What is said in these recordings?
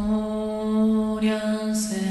victorias.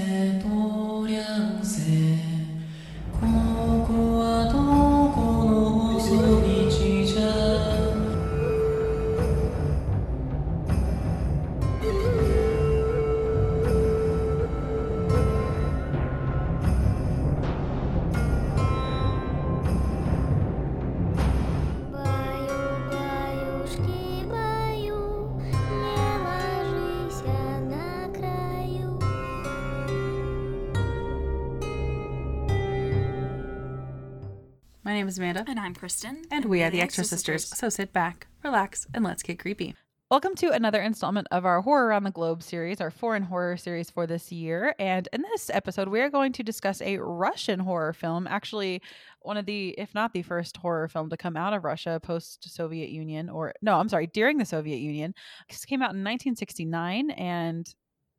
Name is Amanda, And I'm Kristin. and we are the Extra Sisters. So sit back, relax, and let's get creepy. Welcome to another installment of our Horror Around the Globe series, our foreign horror series for this year. And in this episode, we are going to discuss a Russian horror film, actually, one of the, if not the first horror film to come out of Russia post Soviet Union, or no, I'm sorry, during the Soviet Union. This came out in 1969 and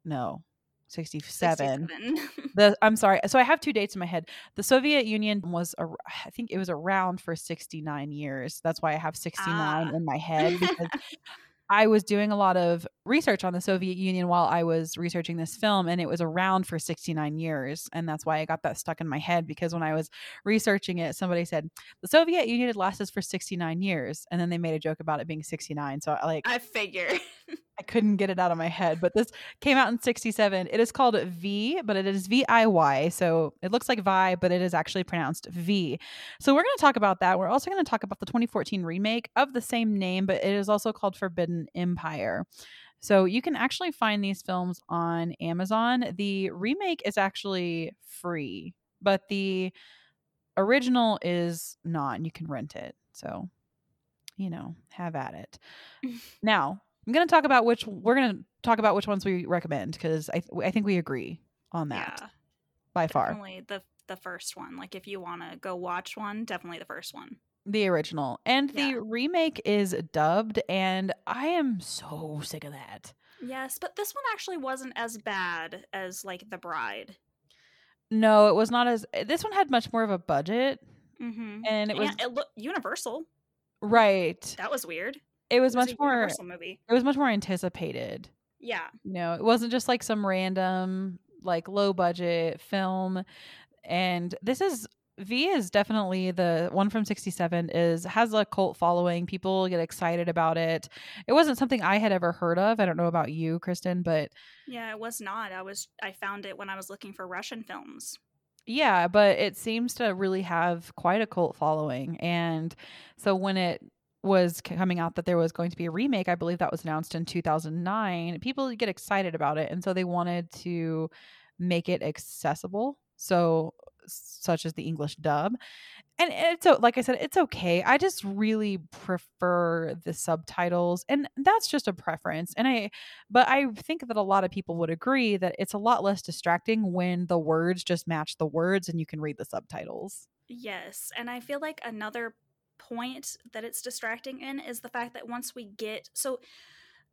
no, 67 the I'm sorry. So I have two dates in my head. The Soviet Union was I think it was around for 69 years. That's why I have 69 Ah. in my head because I was doing a lot of research on the Soviet Union while I was researching this film and it was around for 69 years and that's why I got that stuck in my head because when I was researching it somebody said the Soviet Union had lasted for 69 years and then they made a joke about it being 69 so I like I figure. I couldn't get it out of my head, but this came out in 67. It is called Viy, but it is V I Y. So it looks like Vi, but it is actually pronounced V. So we're going to talk about that. We're also going to talk about the 2014 remake of the same name, but it is also called Forbidden Empire. So you can actually find these films on Amazon. The remake is actually free, but the original is not. and You can rent it. So, you know, have at it. now, I'm going to talk about which we're going to talk about which ones we recommend because I, th- I think we agree on that yeah, by far. definitely the the first one. Like if you want to go watch one, definitely the first one. The original. And the remake is dubbed, and I am so sick of that. Yes, but this one actually wasn't as bad as like The Bride. No, it was not as. This one had much more of a budget, Mm-hmm. and it was it looked Universal. right. That was weird. It was It was much more. Universal movie. It was much more anticipated. Yeah, You know, it wasn't just like some random, like low budget film. And this is Viy is definitely the one from 67 is has a cult following. People get excited about it. It wasn't something I had ever heard of. I don't know about you, Kristin, but yeah. It was not. I was. I found it when I was looking for Russian films. yeah, but it seems to really have quite a cult following. And so when it was coming out that there was going to be a remake, I believe that was announced in 2009, people get excited about it. And so they wanted to make it accessible. So, such as the English dub. And it's like I said, it's okay. I just really prefer the subtitles, and that's just a preference. And I, but I think that a lot of people would agree that it's a lot less distracting when the words just match the words and you can read the subtitles. Yes, and I feel like another point that it's distracting in is the fact that once we get so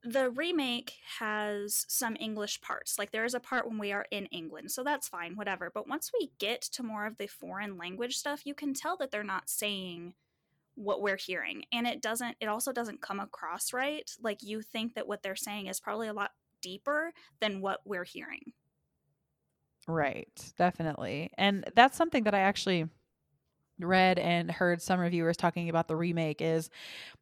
the remake has some English parts. Like there is a part when we are in England, so that's fine, whatever. But once we get to more of the foreign language stuff, you can tell that they're not saying what we're hearing. And it doesn't it also doesn't come across right. Like you think that what they're saying is probably a lot deeper than what we're hearing. Right, definitely. And that's something that I actually read and heard some reviewers talking about the remake is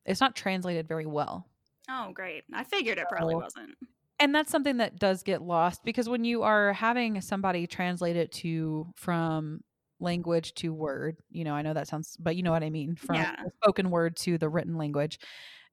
it's not translated very well. Oh, great. I figured it probably So- wasn't. And that's something that does get lost because when you are having somebody translate it to from language to word, you know, I know that sounds but you know what I mean, from Yeah. spoken word to the written language.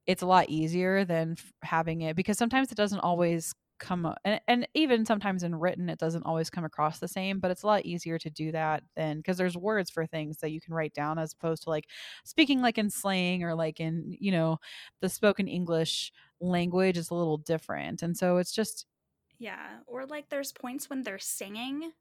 It's a lot easier than f- having it because sometimes it doesn't always come and, and even sometimes in written it doesn't always come across the same but it's a lot easier to do that than because there's words for things that you can write down as opposed to like speaking like in slang or like in you know the spoken english language is a little different and so it's just Yeah, or like there's points when they're singing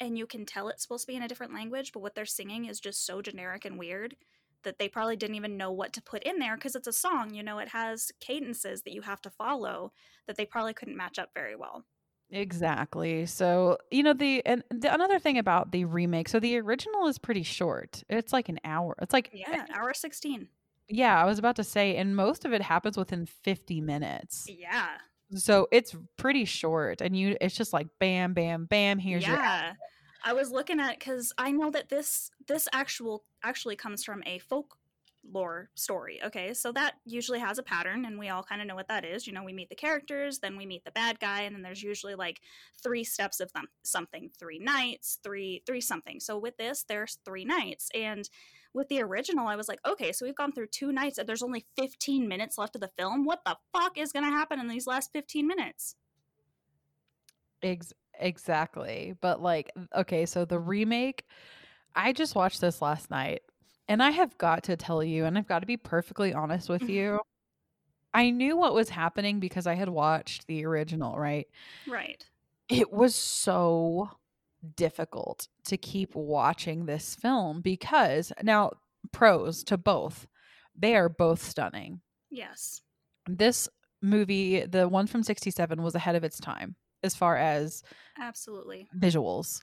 and you can tell it's supposed to be in a different language, but what they're singing is just so generic and weird that they probably didn't even know what to put in there because it's a song, you know, it has cadences that you have to follow that they probably couldn't match up very well. Exactly. So, you know, the and the another thing about the remake, so the original is pretty short. It's like an hour. It's like Yeah, hour 16. yeah, I was about to say and most of it happens within 50 minutes. Yeah. So it's pretty short and you it's just like bam bam bam here's your yeah. I was looking at because I know that this this actual actually comes from a folklore story. Okay, so that usually has a pattern, and we all kind of know what that is. You know, we meet the characters, then we meet the bad guy, and then there's usually like three steps of them something, three nights, three three something. So with this, there's three nights, and with the original, I was like, okay, so we've gone through two nights, and there's only 15 minutes left of the film. What the fuck is gonna happen in these last 15 minutes? Ex- exactly. But like okay, so the remake I just watched this last night and I have got to tell you and I've got to be perfectly honest with you. I knew what was happening because I had watched the original, right? Right. It was so difficult to keep watching this film because now pros to both. They are both stunning. Yes. This movie, the one from 67 was ahead of its time as far as Absolutely. visuals.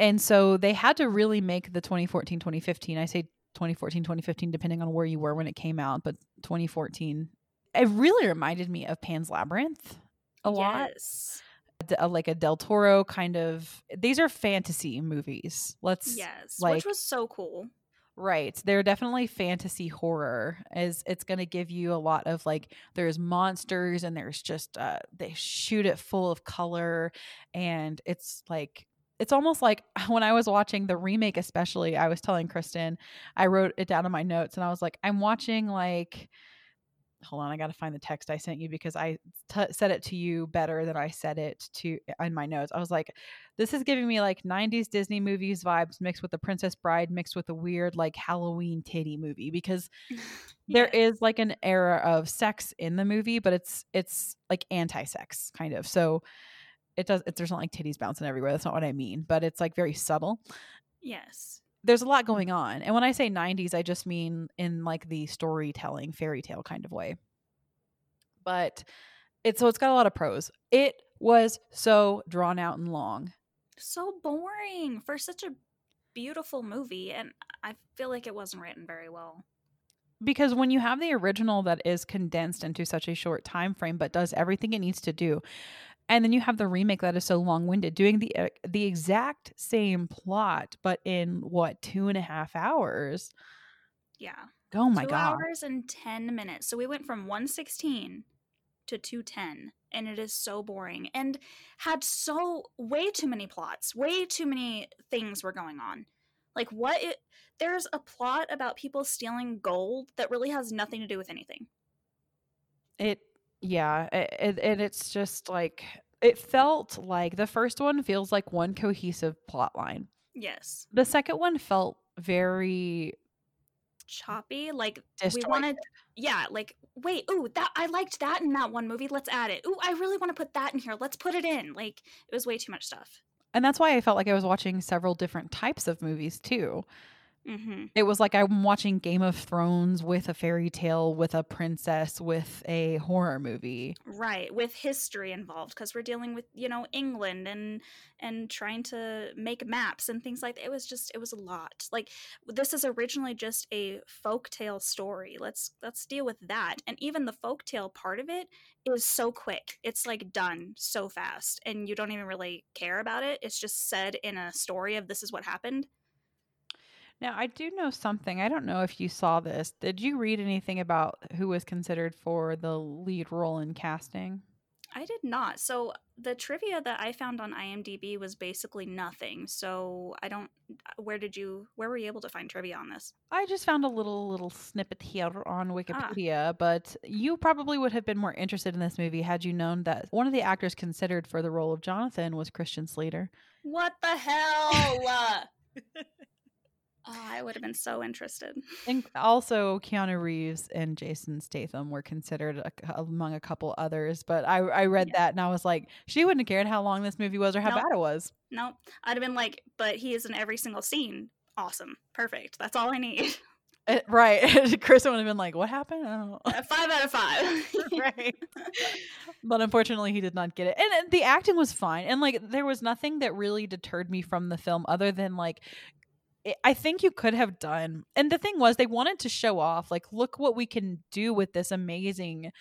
And so they had to really make the 2014 2015. I say 2014 2015 depending on where you were when it came out, but 2014 it really reminded me of Pan's Labyrinth a lot. Yes. D- uh, Like a Del Toro kind of these are fantasy movies. Let's Yes. like- Which was so cool. Right. They're definitely fantasy horror as it's going to give you a lot of like there's monsters and there's just uh they shoot it full of color and it's like it's almost like when I was watching the remake especially I was telling Kristin I wrote it down in my notes and I was like I'm watching like hold on I got to find the text I sent you because I t- said it to you better than I said it to in my notes. I was like this is giving me like 90s Disney movies vibes mixed with the Princess Bride mixed with a weird like Halloween titty movie because there Yes. like an era of sex in the movie, but it's it's like anti-sex kind of. So it does it, there's not like titties bouncing everywhere. That's not what I mean, but it's like very subtle. Yes. There's a lot going on. And when I say 90s, I just mean in like the storytelling fairy tale kind of way. But it's so it's got a lot of pros. It was so drawn out and long. So boring for such a beautiful movie, and I feel like it wasn't written very well. because when you have the original that is condensed into such a short time frame but does everything it needs to do and then you have the remake that is so long-winded doing the uh, the exact same plot but in what two and a half hours Yeah. oh my Two god hours and 10 minutes. So we went from 116 to 210, and it is so boring and had so way too many plots, way too many things were going on. Like, what? It, there's a plot about people stealing gold that really has nothing to do with anything. it yeah it, and it's just like it felt like the first one feels like one cohesive plot line Yes. the second one felt very Choppy. Like, we wanted. Yeah, like, wait, ooh, that I liked that in that one movie. Let's add it. Ooh, I really want to put that in here. Let's put it in. Like, it was way too much stuff. and that's why i felt like i was watching several different types of movies too Mm-hmm. It was like I'm watching Game of Thrones with a fairy tale, with a princess, with a horror movie. right with history involved because we're dealing with you know england and and trying to make maps and things like that it was just it was a lot. Like this is originally just a folktale story. Let's let's deal with that. And even the folktale part of it is so quick. It's like done so fast and you don't even really care about it. It's just said in a story of this is what happened Now, I do know something. I don't know if you saw this. Did you read anything about who was considered for the lead role in casting? I did not. So the trivia that I found on IMDb was basically nothing. So I don't. Uh, where did you? Where were you able to find trivia on this? I just found a little little snippet here on ah. Wikipedia, but you probably would have been more interested in this movie had you known that one of the actors considered for the role of Jonathan was Christian Slater. What the hell? oh, I would have been so interested. And also, Keanu Reeves and Jason Statham were considered a, among a couple others. But I, I read Yeah. that and I was like, she wouldn't have cared how long this movie was or how Nope. bad it was. Nope. I'd have been like, but he is in every single scene. Awesome. Perfect. That's all I need. Uh, right. Kristin would have been like, what happened? Know. Five out of five. right. But unfortunately, he did not get it. And, and the acting was fine. And like, there was nothing that really deterred me from the film other than like, it- I think you could have done. And the thing was, they wanted to show off, like, look what we can do with this amazing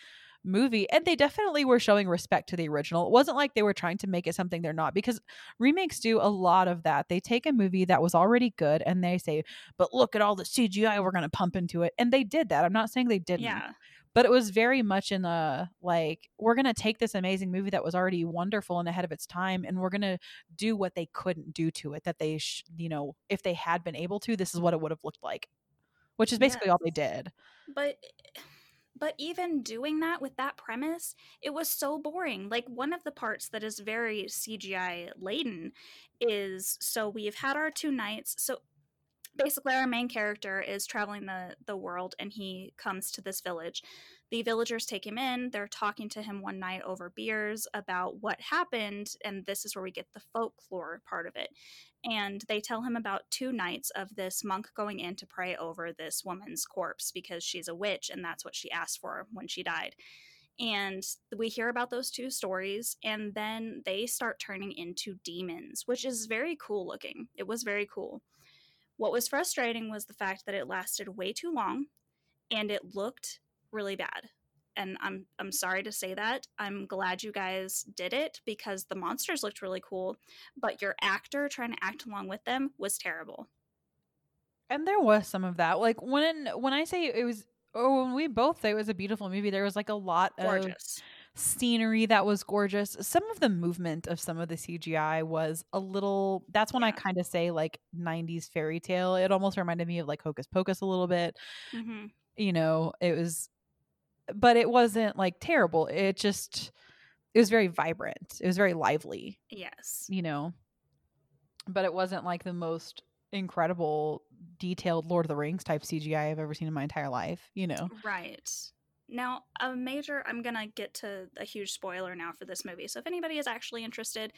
movie and they definitely were showing respect to the original it wasn't like they were trying to make it something they're not because remakes do a lot of that they take a movie that was already good and they say but look at all the cgi we're going to pump into it and they did that i'm not saying they didn't Yeah. But it was very much in the like we're going to take this amazing movie that was already wonderful and ahead of its time and we're going to do what they couldn't do to it that they sh- you know if they had been able to this is what it would have looked like which is basically all they did But eh, but even doing that with that premise, it was so boring. Like one of the parts that is very CGI laden is so we've had our two nights. So basically our main character is traveling the the world and he comes to this village. The villagers take him in. They're talking to him one night over beers about what happened and this is where we get the folklore part of it and they tell him about two nights of this monk going in to pray over this woman's corpse because she's a witch and that's what she asked for when she died. And we hear about those two stories, and then they start turning into demons, which is very cool looking. It was very cool. What was frustrating was the fact that it lasted way too long and it looked really bad. And I'm I'm sorry to say that. I'm glad you guys did it because the monsters looked really cool, but your actor trying to act along with them was terrible. and there was some of that like when when i say it was or when we both say it was a beautiful movie there was like a lot of Gorgeous. Scenery that was gorgeous. Some of the movement of some of the CGI was a little that's when I kind of say like 90s fairy tale. It almost reminded me of like Hocus Pocus a little bit. hmm You know, it was but it wasn't like terrible. It just it was very vibrant. It was very lively, Yes. you know. But it wasn't like the most incredible detailed Lord of the Rings type CGI I've ever seen in my entire life, you know. Right. Now, a major, I'm going to get to a huge spoiler now for this movie. So, if anybody is actually interested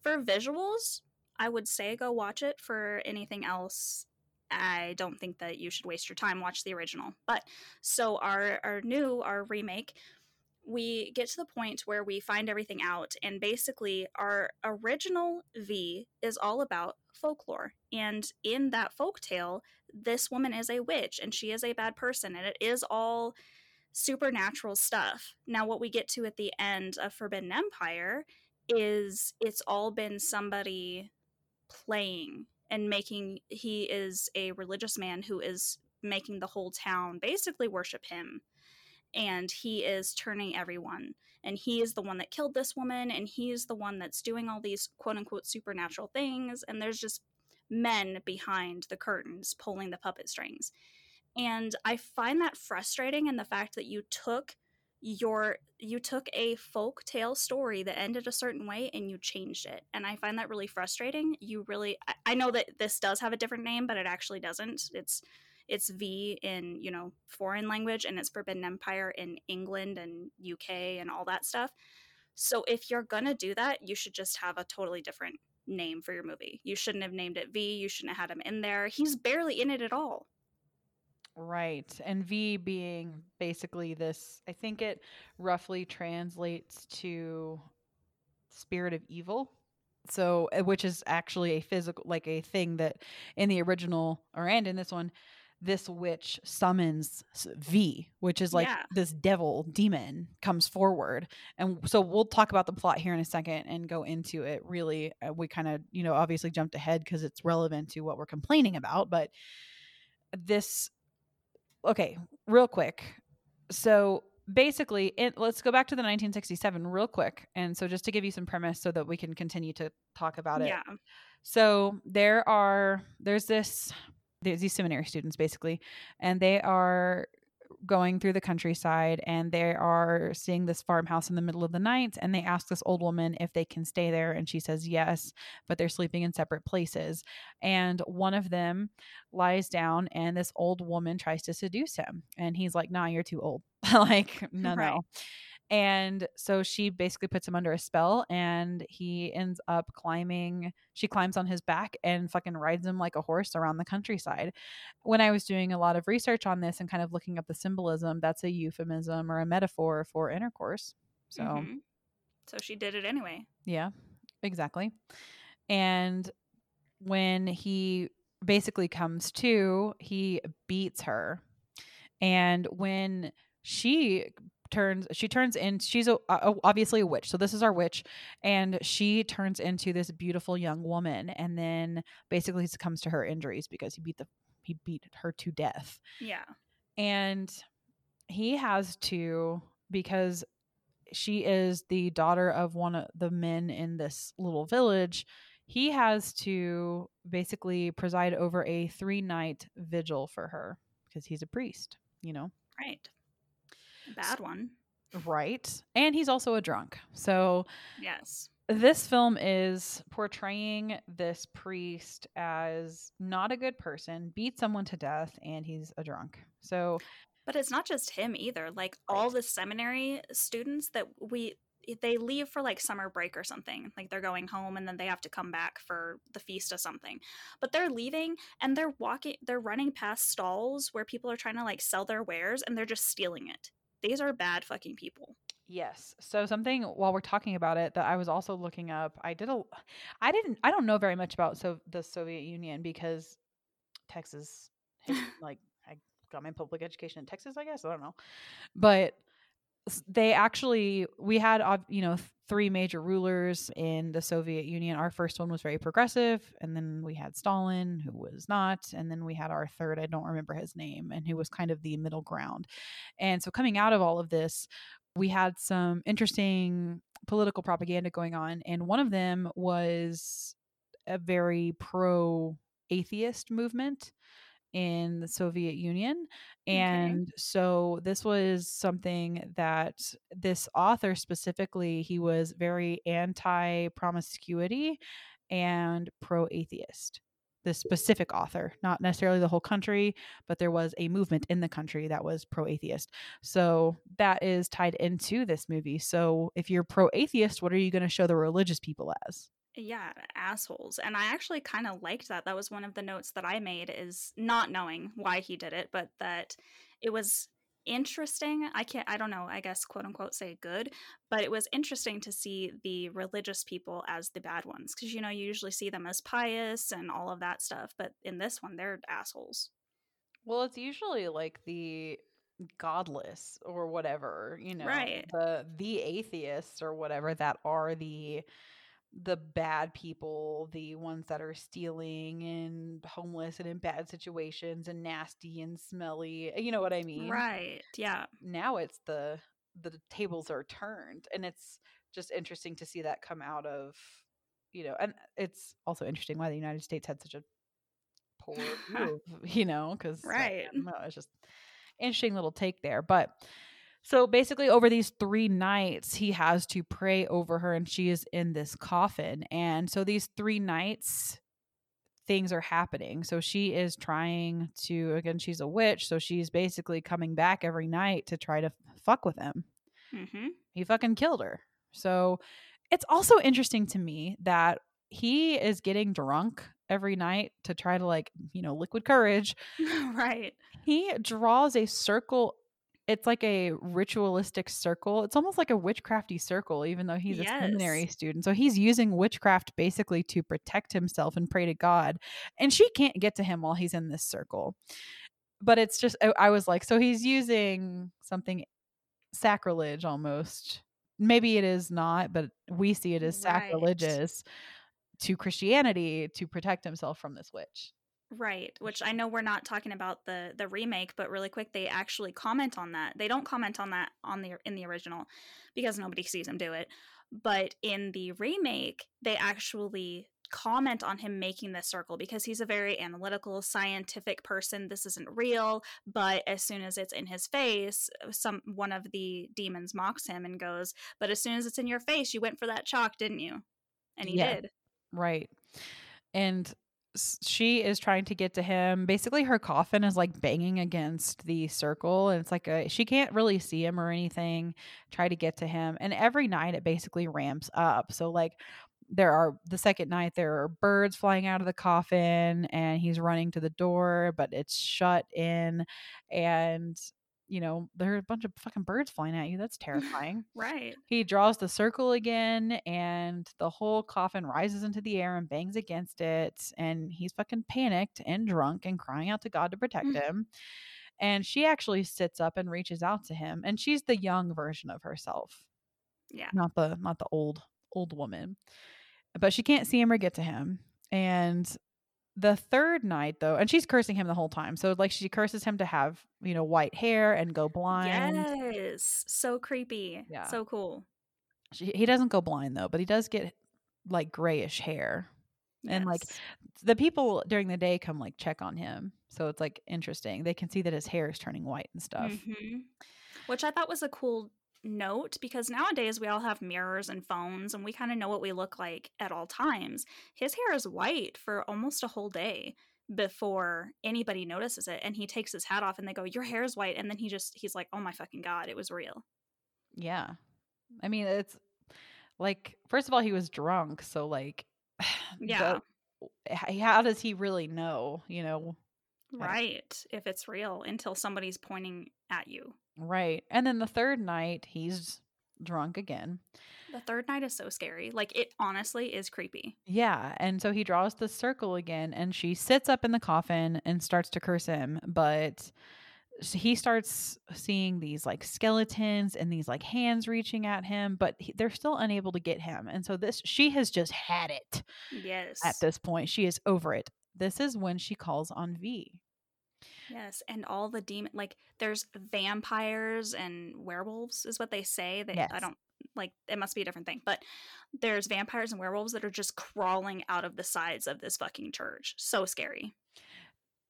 for visuals, I would say go watch it. For anything else, I don't think that you should waste your time. Watch the original. But so, our, our new, our remake, we get to the point where we find everything out, and basically, our original Viy is all about folklore. And in that folk tale, this woman is a witch and she is a bad person, and it is all supernatural stuff. Now, what we get to at the end of Forbidden Empire is it's all been somebody playing and making, he is a religious man who is making the whole town basically worship him. And he is turning everyone. And he is the one that killed this woman, and he is the one that's doing all these quote unquote supernatural things. And there's just men behind the curtains pulling the puppet strings. And I find that frustrating in the fact that you took your you took a folk tale story that ended a certain way and you changed it. And i find that really frustrating. You really I, I know that this does have a different name but it actually doesn't. It's it's Viy in you know foreign language and it's forbidden empire in england and uk and all that stuff. So if you're gonna do that you should just have a totally different name for your movie. You shouldn't have named it Viy. You shouldn't have had him in there. He's barely in it at all Right. And Viy being basically this, I think it roughly translates to spirit of evil. So, uh, which is actually a physical, like a thing that in the original or and in this one, this witch summons Viy, which is like Yeah. this devil demon comes forward. And so we'll talk about the plot here in a second and go into it really. Uh, we kind of, you know, obviously jumped ahead because it's relevant to what we're complaining about. But this okay, real quick. So basically, it, let's go back to the 1967 real quick. And so just to give you some premise so that we can continue to talk about it. yeah So there are there's this there's these seminary students basically, and they are going through the countryside and they are seeing this farmhouse in the middle of the night and they ask this old woman if they can stay there and she says yes but they're sleeping in separate places. And one of them lies down and this old woman tries to seduce him and he's like nah you're too old. Like no Right. no and so she basically puts him under a spell and he ends up climbing she climbs on his back and fucking rides him like a horse around the countryside when i was doing a lot of research on this and kind of looking up the symbolism that's a euphemism or a metaphor for intercourse so Mhm. so she did it anyway yeah, exactly. And when he basically comes to, he beats her. And when she turns she turns in she's a, a, obviously a witch so this is our witch and she turns into this beautiful young woman and then basically succumbs to her injuries because he beat the he beat her to death Yeah. and he has to because she is the daughter of one of the men in this little village he has to basically preside over a three night vigil for her because he's a priest you know Right. Bad one. right and he's also a drunk so Yes. this film is portraying this priest as not a good person beat someone to death and he's a drunk so But it's not just him either. Like all the seminary students that we they leave for like summer break or something. Like they're going home and then they have to come back for the feast of something. But they're leaving and they're walking they're running past stalls where people are trying to like sell their wares and they're just stealing it. These are bad fucking people. Yes. So something while we're talking about it that I was also looking up. I did a I didn't I don't know very much about so the Soviet Union because Texas like I got my public education in Texas, I guess. I don't know. But they actually we had you know three major rulers in the Soviet Union. Our first one was very progressive and then we had Stalin who was not and then we had our third I don't remember his name and who was kind of the middle ground. And so coming out of all of this we had some interesting political propaganda going on and one of them was a very pro atheist movement in the Soviet Union Okay. and so this was something that this author specifically he was very anti promiscuity and pro atheist The specific author not necessarily the whole country but there was a movement in the country that was pro atheist so that is tied into this movie. So if you're pro atheist what are you going to show the religious people as Yeah, assholes. And I actually kind of liked that. That was one of the notes that I made is not knowing why he did it, but that it was interesting. I can't I don't know, I guess quote unquote say good, but it was interesting to see the religious people as the bad ones cuz you know, you usually see them as pious and all of that stuff, but in this one they're assholes. Well, it's usually like the godless or whatever, you know, Right. the the atheists or whatever that are the the bad people, the ones that are stealing and homeless and in bad situations and nasty and smelly. You know what I mean? Right. Yeah. Now it's the the tables are turned and it's just interesting to see that come out of you know, and it's also interesting why the United States had such a poor of, you know, because Right. it's just interesting little take there. But so basically, over these three nights, he has to pray over her, and she is in this coffin. And so these three nights, things are happening. So she is trying to, again, she's a witch. So she's basically coming back every night to try to fuck with him. Mhm. He fucking killed her. So it's also interesting to me that he is getting drunk every night to try to, like, you know, liquid courage right. he draws a circle it's like a ritualistic circle it's almost like a witchcrafty circle even though he's a seminary student so he's using witchcraft basically to protect himself and pray to god and she can't get to him while he's in this circle. But it's just i, I was like so he's using something sacrilege almost. Maybe it is not but we see it as Right. sacrilegious to christianity to protect himself from this witch Right, which I know we're not talking about the the remake, but really quick they actually comment on that. They don't comment on that on the in the original because nobody sees him do it. But in the remake, they actually comment on him making this circle because he's a very analytical, scientific person. This isn't real, but as soon as it's in his face, some one of the demons mocks him and goes, "But as soon as it's in your face, you went for that chalk, didn't you?" And he Yeah. did. Right. And she is trying to get to him. Basically, her coffin is like banging against the circle, and it's like a she can't really see him or anything. Try to get to him, and every night it basically ramps up. So like. There are the second night there are birds flying out of the coffin and he's running to the door but it's shut in and you know there are a bunch of fucking birds flying at you that's terrifying Right. he draws the circle again, and the whole coffin rises into the air and bangs against it. And he's fucking panicked and drunk and crying out to God to protect Mm. him. And she actually sits up and reaches out to him, and she's the young version of herself, Yeah. not the not the old old woman. But she can't see him or get to him. And the third night though, and she's cursing him the whole time. So like she curses him to have, you know, white hair and go blind. Yes. So creepy. Yeah. So cool. She, he doesn't go blind though, but he does get like grayish hair. And, like, The people during the day come like check on him. So it's like interesting. They can see that his hair is turning white and stuff. Mhm. Which I thought was a cool note because nowadays we all have mirrors and phones and we kind of know what we look like at all times. His hair is white for almost a whole day before anybody notices it and he takes his hat off and they go your hair is white and then he just he's like oh my fucking god it was real Yeah. I mean, it's like first of all he was drunk, so like yeah h- how does he really know, you know? right if it's real until somebody's pointing at you Right. And then the third night he's drunk again. the third night is so scary like it honestly is creepy Yeah, and so he draws the circle again and she sits up in the coffin and starts to curse him, but he starts seeing these like skeletons and these like hands reaching at him, but he, they're still unable to get him. And so this she has just had it yes at this point. She is over it. This is when she calls on Viy. Yes, and all the demon like there's vampires and werewolves is what they say. They Yes. I don't like it must be a different thing, but there's vampires and werewolves that are just crawling out of the sides of this fucking church. So scary.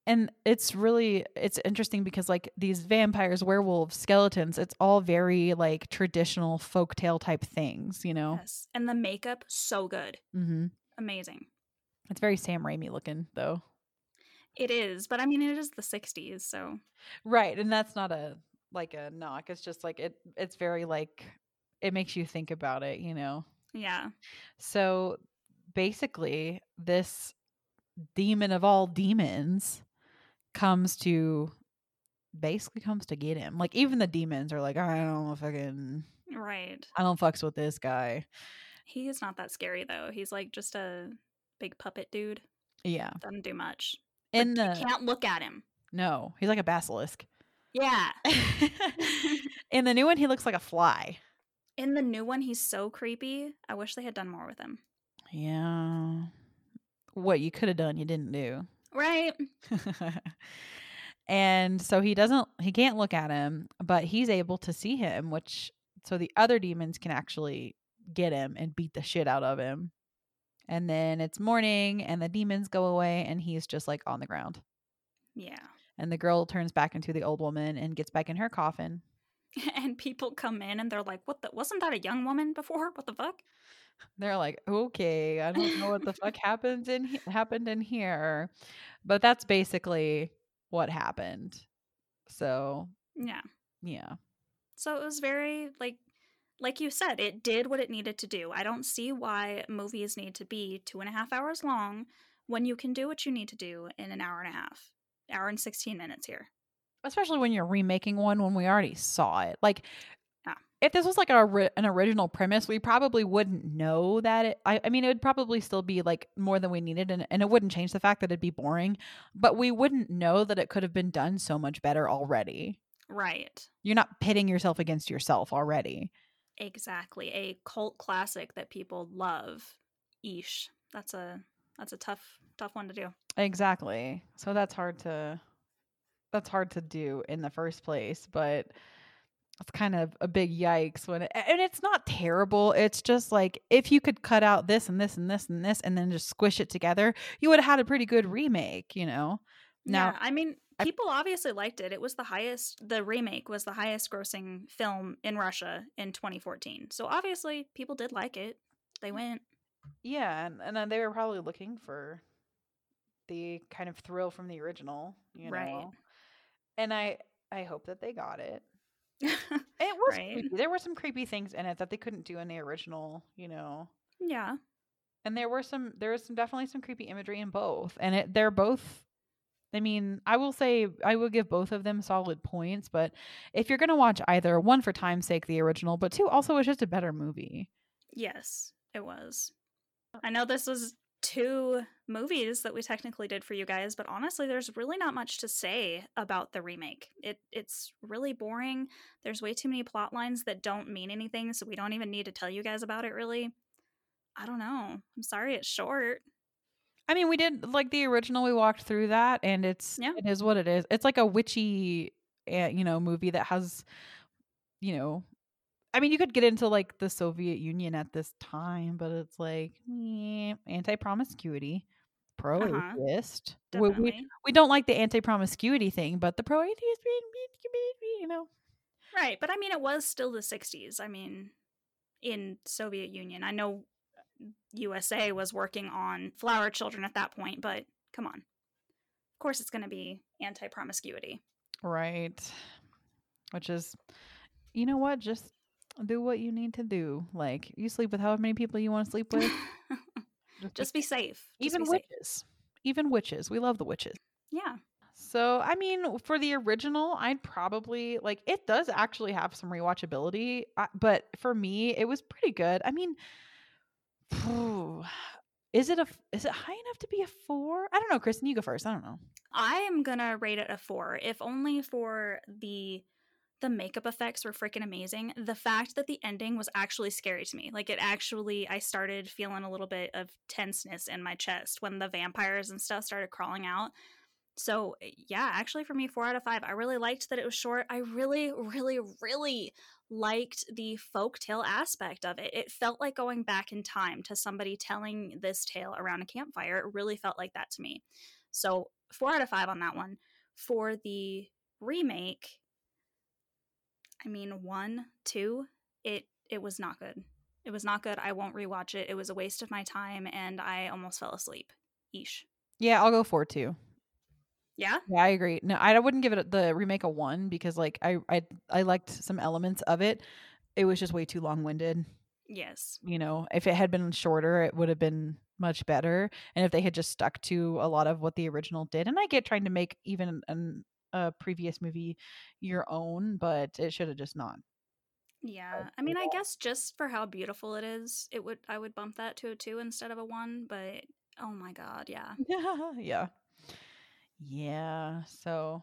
and it's really it's interesting because like these vampires werewolves skeletons it's all very like traditional folktale type things you know Yes. And the makeup so good. mm-hmm. Amazing. it's very sam raimi looking though It is, but I mean it is the 60s, so right and that's not a like a knock it's just like it it's very like it makes you think about it you know yeah. so basically this demon of all demons comes to basically comes to get him like even the demons are like i don't fucking Right. i don't fucks with this guy He is not that scary though. He's like just a big puppet dude. yeah Doesn't do much. In you the can't look at him. no he's like a basilisk Yeah. in the new one he looks like a fly In the new one, he's so creepy. I wish they had done more with him. yeah what you could have done you didn't do Right? and so he doesn't he can't look at him but he's able to see him which so the other demons can actually get him and beat the shit out of him and then it's morning and the demons go away and he's just like on the ground Yeah. and the girl turns back into the old woman and gets back in her coffin And people come in and they're like, "What the? Wasn't that a young woman before? What the fuck?" they're like okay i don't know what the fuck happened in he- happened in here but that's basically what happened so Yeah. yeah So it was very like, like you said, it did what it needed to do. I don't see why movies need to be two and a half hours long when you can do what you need to do in an hour and a half, hour and sixteen minutes here. especially when you're remaking one when we already saw it. Like, Yeah. if this was like a, an original premise, we probably wouldn't know that it. I, I mean, it would probably still be like more than we needed, and, and it wouldn't change the fact that it'd be boring. But we wouldn't know that it could have been done so much better already. Right. You're not pitting yourself against yourself already. Exactly. A cult classic that people love. Eesh. That's a that's a tough tough one to do. Exactly. So that's hard to that's hard to do in the first place, but it's kind of a big yikes when it, and it's not terrible. It's just like if you could cut out this and this and this and this and then just squish it together, you would have had a pretty good remake, you know. Now, yeah, I mean, people obviously liked it. It was the highest. The remake was the highest grossing film in Russia in 2014. So obviously, people did like it. They went. yeah, and, and then they were probably looking for the kind of thrill from the original, you know? Right. And I I hope that they got it. It was Right. creepy. There were some creepy things in it that they couldn't do in the original, you know. yeah. And there were some there was some definitely some creepy imagery in both. And it they're both I mean, I will say I will give both of them solid points, but if you're gonna watch either, one for time's sake, the original, but two, also it's just a better movie. Yes, it was. I know this was two movies that we technically did for you guys, but honestly, there's really not much to say about the remake. It it's really boring. There's way too many plot lines that don't mean anything, so we don't even need to tell you guys about it really. I don't know. I'm sorry it's short. I mean, we did like the original. We walked through that, and it's Yeah. it is what it is. It's like a witchy, uh, you know, movie that has, you know, I mean, you could get into like the Soviet Union at this time, but it's like eh, anti-promiscuity, pro-atheist. We, we we don't like the anti-promiscuity thing, but the pro-atheist, you know, Right, but I mean it was still the 60s. I mean in Soviet Union. I know USA was working on flower children at that point, but come on. Of course it's going to be anti-promiscuity. right? Which is, you know what? Just do what you need to do. Like you sleep with however many people you want to sleep with. Just be safe. Just even be safe. witches even witches we love the witches Yeah. so i mean for the original i'd probably like it does actually have some rewatchability uh, but for me it was pretty good i mean is it a is it high enough to be a four i don't know kristin you go first i don't know I am to rate it a 4 if only for the the makeup effects were freaking amazing. The fact that the ending was actually scary to me. Like it actually I started feeling a little bit of tenseness in my chest when the vampires and stuff started crawling out. So, eh, yeah, actually for me 4 out of 5. I really liked that it was short. I really really really liked the folk tale aspect of it. It felt like going back in time to somebody telling this tale around a campfire. It really felt like that to me. So, 4 out of 5 on that one. For the remake, I mean, one, two, it it was not good. It was not good. I won't rewatch it. It was a waste of my time, and I almost fell asleep. Eesh. yeah i'll go four too Yeah. yeah i agree no i wouldn't give it the remake a one because like i i, I liked some elements of it it was just way too long-winded Yes. you know if it had been shorter it would have been much better and if they had just stuck to a lot of what the original did and i get trying to make even an, a previous movie your own but it should have just not Yeah. I mean, I guess just for how beautiful it is, it would I would bump that to a two instead of a one. But oh my god, yeah. yeah yeah so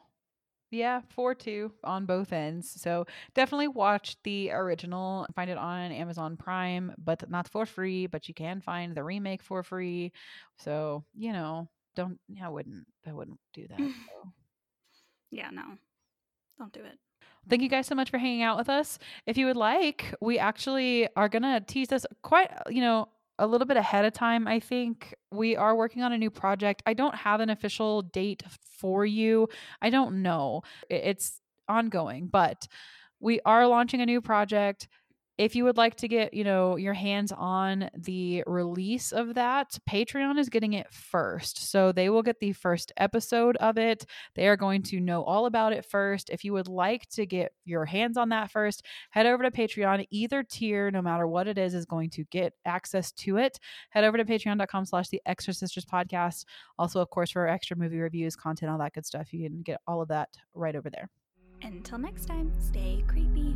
yeah four two on both ends so definitely watch the original find it on amazon prime but not for free but you can find the remake for free so you know don't i wouldn't i wouldn't do that so. Yeah. No. Don't do it. Thank you guys so much for hanging out with us. If you would like, we actually are going to tease this quite, you know, a little bit ahead of time. I think we are working on a new project. I don't have an official date for you. I don't know. It's ongoing, but we are launching a new project. If you would like to get, you know, your hands on the release of that, Patreon is getting it first. So they will get the first episode of it. They are going to know all about it first. If you would like to get your hands on that first, head over to Patreon. Either tier, no matter what it is, is going to get access to it. Head over to patreon.com slash the extra sisters podcast. Also, of course, for extra movie reviews, content, all that good stuff. You can get all of that right over there. Until next time, stay creepy.